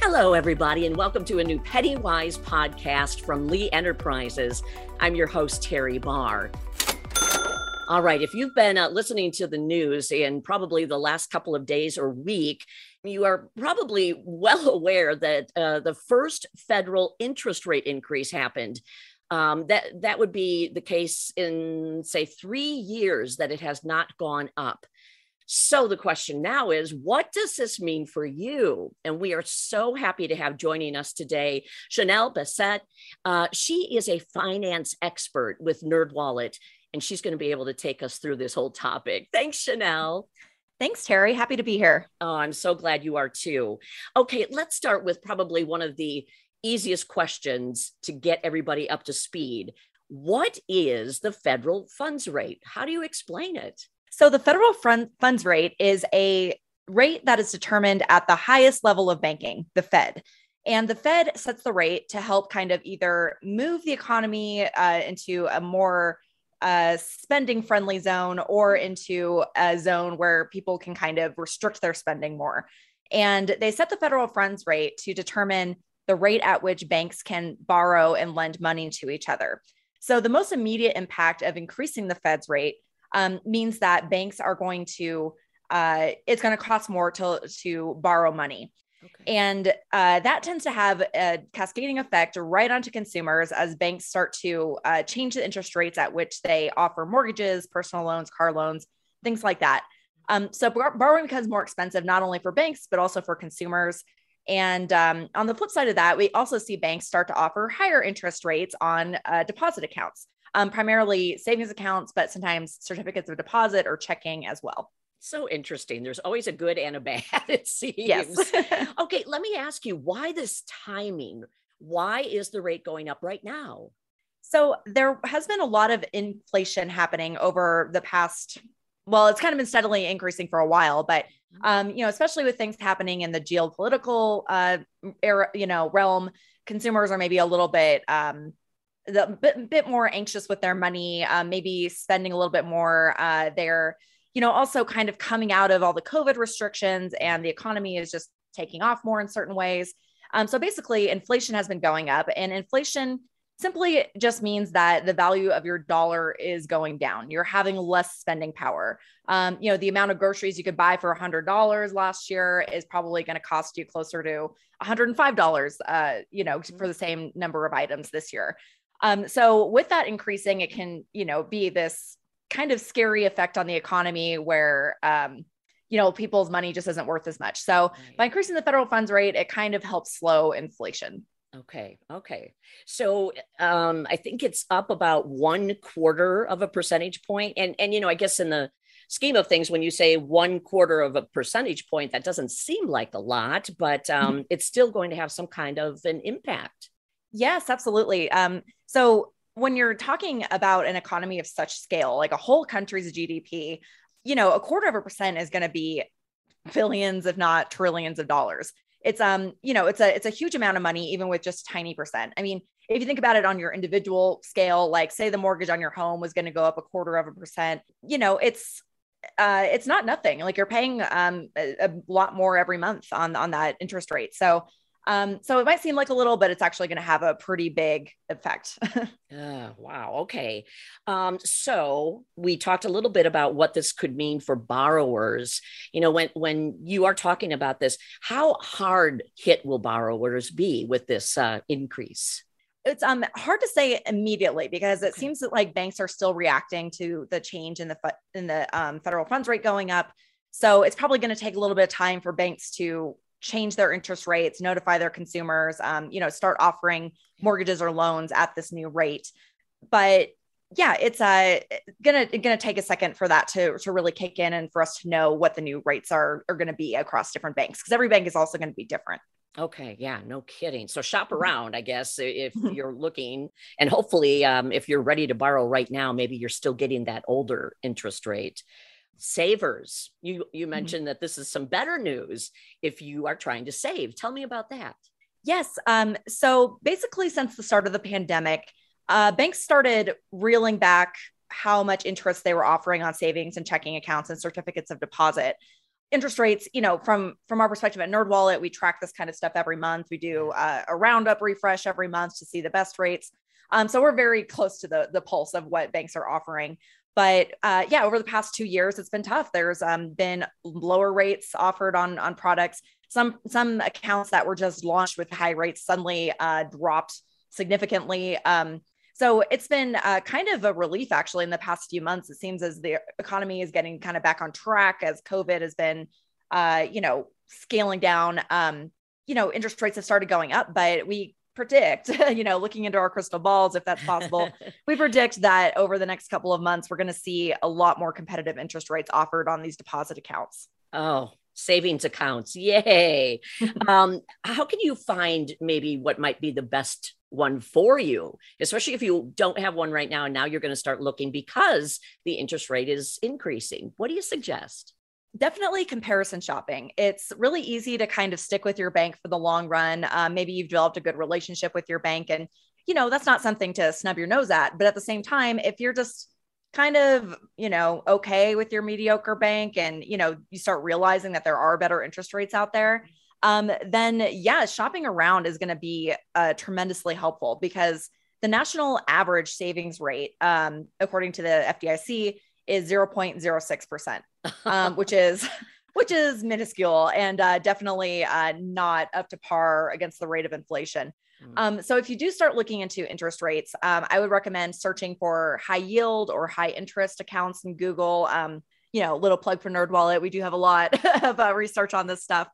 Hello, everybody, and welcome to a new Pennywise podcast from Lee Enterprises. I'm your host, Teri Barr. All right, if you've been uh, listening to the news in probably the last couple of days or week, you are probably well aware that uh, the first federal interest rate increase happened. Um, that that would be the case in say three years that it has not gone up. So the question now is, what does this mean for you? And we are so happy to have joining us today Chanelle Bessette. Uh, she is a finance expert with NerdWallet, and she's going to be able to take us through this whole topic. Thanks, Chanelle. Thanks, Teri. Happy to be here. Oh, I'm so glad you are too. Okay, let's start with probably one of the easiest questions to get everybody up to speed. What is the federal funds rate? How do you explain it? So the federal funds rate is a rate that is determined at the highest level of banking, the Fed. And the Fed sets the rate to help kind of either move the economy uh, into a more uh, spending friendly zone or into a zone where people can kind of restrict their spending more. And they set the federal funds rate to determine the rate at which banks can borrow and lend money to each other. So the most immediate impact of increasing the Fed's rate um, means that banks are going to uh, it's going to cost more to to borrow money. Okay. And uh, that tends to have a cascading effect right onto consumers as banks start to uh, change the interest rates at which they offer mortgages, personal loans, car loans, things like that. Um, so borrowing becomes more expensive, not only for banks, but also for consumers. And um, on the flip side of that, we also see banks start to offer higher interest rates on uh, deposit accounts um, primarily savings accounts, but sometimes certificates of deposit or checking as well. So interesting. There's always a good and a bad, it seems. Yes. okay, let me ask you why this timing? Why is the rate going up right now? So there has been a lot of inflation happening over the past well, it's kind of been steadily increasing for a while, but mm-hmm. um, you know, especially with things happening in the geopolitical uh, era, you know, realm, consumers are maybe a little bit um, the bit, bit more anxious with their money, um, maybe spending a little bit more. Uh, they're, you know, also kind of coming out of all the COVID restrictions and the economy is just taking off more in certain ways. Um, so basically, inflation has been going up, and inflation simply just means that the value of your dollar is going down. You're having less spending power. Um, you know, the amount of groceries you could buy for $100 last year is probably going to cost you closer to $105, uh, you know, for the same number of items this year. Um, so with that increasing, it can, you know, be this kind of scary effect on the economy where, um, you know, people's money just isn't worth as much. So right. by increasing the federal funds rate, it kind of helps slow inflation. Okay. Okay. So um, I think it's up about one quarter of a percentage. And and you know, I guess in the scheme of things, when you say one quarter of a percentage point, that doesn't seem like a lot, but um, mm-hmm. it's still going to have some kind of an impact. Yes, absolutely. Um, so when you're talking about an economy of such scale, like a whole country's GDP, you know, a quarter of a percent is going to be billions, if not trillions of dollars. It's um, you know, it's a it's a huge amount of money, even with just tiny percent. I mean, if you think about it on your individual scale, like say the mortgage on your home was going to go up a quarter of a percent, you know, it's uh, it's not nothing. Like you're paying um, a, a, lot more every month on on that interest rate. So um, so it might seem like a little, but it's actually going to have a pretty big effect. uh, wow. Okay. Um, so we talked a little bit about what this could mean for borrowers. You know, when when you are talking about this, how hard hit will borrowers be with this uh, increase? It's um hard to say immediately because it okay. seems that like banks are still reacting to the change in the in the um, federal funds rate going up. So it's probably going to take a little bit of time for banks to change their interest rates, notify their consumers, um, you know, start offering mortgages or loans at this new rate. But yeah, it's uh, gonna gonna take a second for that to to really kick in and for us to know what the new rates are are going to be across different banks because every bank is also going to be different. Okay, yeah, no kidding. So shop around, I guess, if you're looking, and hopefully, um, if you're ready to borrow right now, maybe you're still getting that older interest rate savers you you mm-hmm. mentioned mm-hmm. that this is some better news if you are trying to save tell me about that yes um, so basically since the start of the pandemic uh, banks started reeling back how much interest they were offering on savings and checking accounts and certificates of deposit interest rates, you know, from from our perspective at NerdWallet, we track this kind of stuff every month. We do uh, a roundup refresh every month to see the best rates. Um, so we're very close to the the pulse of what banks are offering. But uh, yeah, over the past two years, it's been tough. There's um, been lower rates offered on on products. Some some accounts that were just launched with high rates suddenly uh, dropped significantly. Um, so it's been uh, kind of a relief actually in the past few months. It seems as the economy is getting kind of back on track as COVID has been, uh, you know, scaling down. Um, you know, interest rates have started going up, but we predict, you know, looking into our crystal balls, if that's possible, we predict that over the next couple of months, we're going to see a lot more competitive interest rates offered on these deposit accounts. Oh, savings accounts. Yay. um, how can you find maybe what might be the best one for you, especially if you don't have one right now and now you're going to start looking because the interest rate is increasing? What do you suggest? Definitely comparison shopping. It's really easy to kind of stick with your bank for the long run. Um, maybe you've developed a good relationship with your bank, and you know that's not something to snub your nose at. But at the same time, if you're just kind of you know okay with your mediocre bank and you know you start realizing that there are better interest rates out there um, then yeah shopping around is going to be uh, tremendously helpful because the national average savings rate um, according to the fdic is 0.06% um, which is which is minuscule and uh, definitely uh, not up to par against the rate of inflation Mm. Um, so if you do start looking into interest rates, um, I would recommend searching for high yield or high interest accounts in Google. Um, you know, little plug for NerdWallet. We do have a lot of uh, research on this stuff.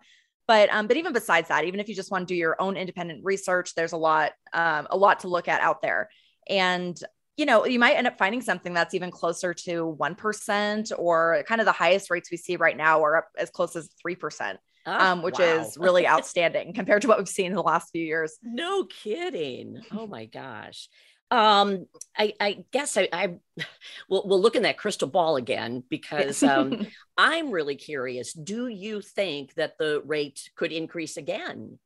But um, but even besides that, even if you just want to do your own independent research, there's a lot um, a lot to look at out there. And you know, you might end up finding something that's even closer to 1% or kind of the highest rates we see right now are up as close as 3% oh, um, which wow. is really outstanding compared to what we've seen in the last few years. No kidding. Oh my gosh. Um, I, I guess I, I we'll, we'll look in that crystal ball again because um, I'm really curious. Do you think that the rate could increase again?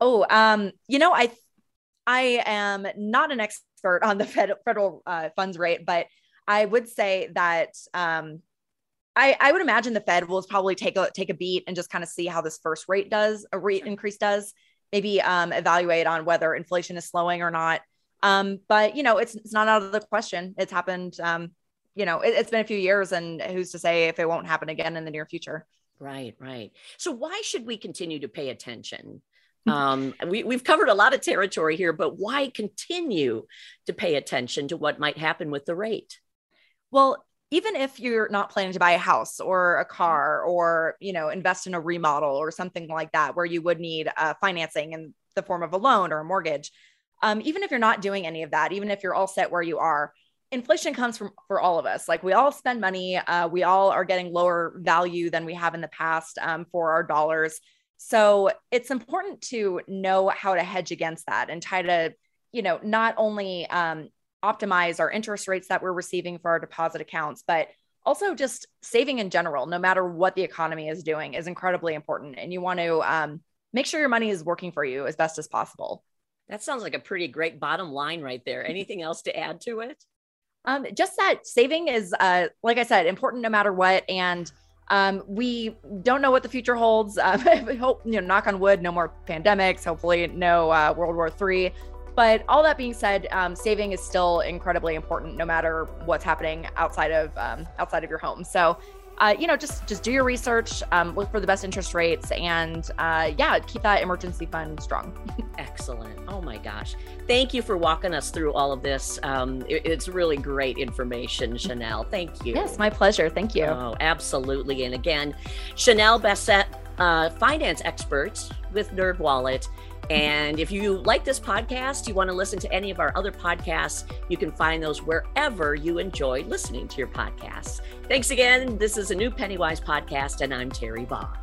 Oh, um, you know, I I am not an expert on the fed, federal uh, funds rate, but I would say that um, I, I would imagine the Fed will probably take a take a beat and just kind of see how this first rate does, a rate increase does, maybe um, evaluate on whether inflation is slowing or not. Um, but you know, it's it's not out of the question. It's happened. Um, you know, it, it's been a few years, and who's to say if it won't happen again in the near future? Right, right. So why should we continue to pay attention? Um, we, we've covered a lot of territory here, but why continue to pay attention to what might happen with the rate? Well, even if you're not planning to buy a house or a car or you know invest in a remodel or something like that where you would need uh, financing in the form of a loan or a mortgage um, even if you're not doing any of that even if you're all set where you are inflation comes from for all of us. Like we all spend money uh, we all are getting lower value than we have in the past um, for our dollars so it's important to know how to hedge against that and try to you know not only um, optimize our interest rates that we're receiving for our deposit accounts, but also just saving in general, no matter what the economy is doing, is incredibly important. And you want to um, make sure your money is working for you as best as possible. That sounds like a pretty great bottom line right there. Anything else to add to it? Um, just that saving is, uh, like I said, important no matter what. And um, we don't know what the future holds. We hope, you know, knock on wood, no more pandemics. Hopefully, no uh, World War Three. But all that being said, um, saving is still incredibly important, no matter what's happening outside of um, outside of your home. So, uh, you know, just just do your research, um, look for the best interest rates, and uh, yeah, keep that emergency fund strong. Excellent. Oh my gosh, thank you for walking us through all of this. Um, it, it's really great information, Chanelle. Thank you. Yes, my pleasure. Thank you. Oh, absolutely. And again, Chanelle Bessette, uh, finance expert with NerdWallet. And if you like this podcast, you want to listen to any of our other podcasts, you can find those wherever you enjoy listening to your podcasts. Thanks again. This is a new Pennywise podcast, and I'm Teri Barr.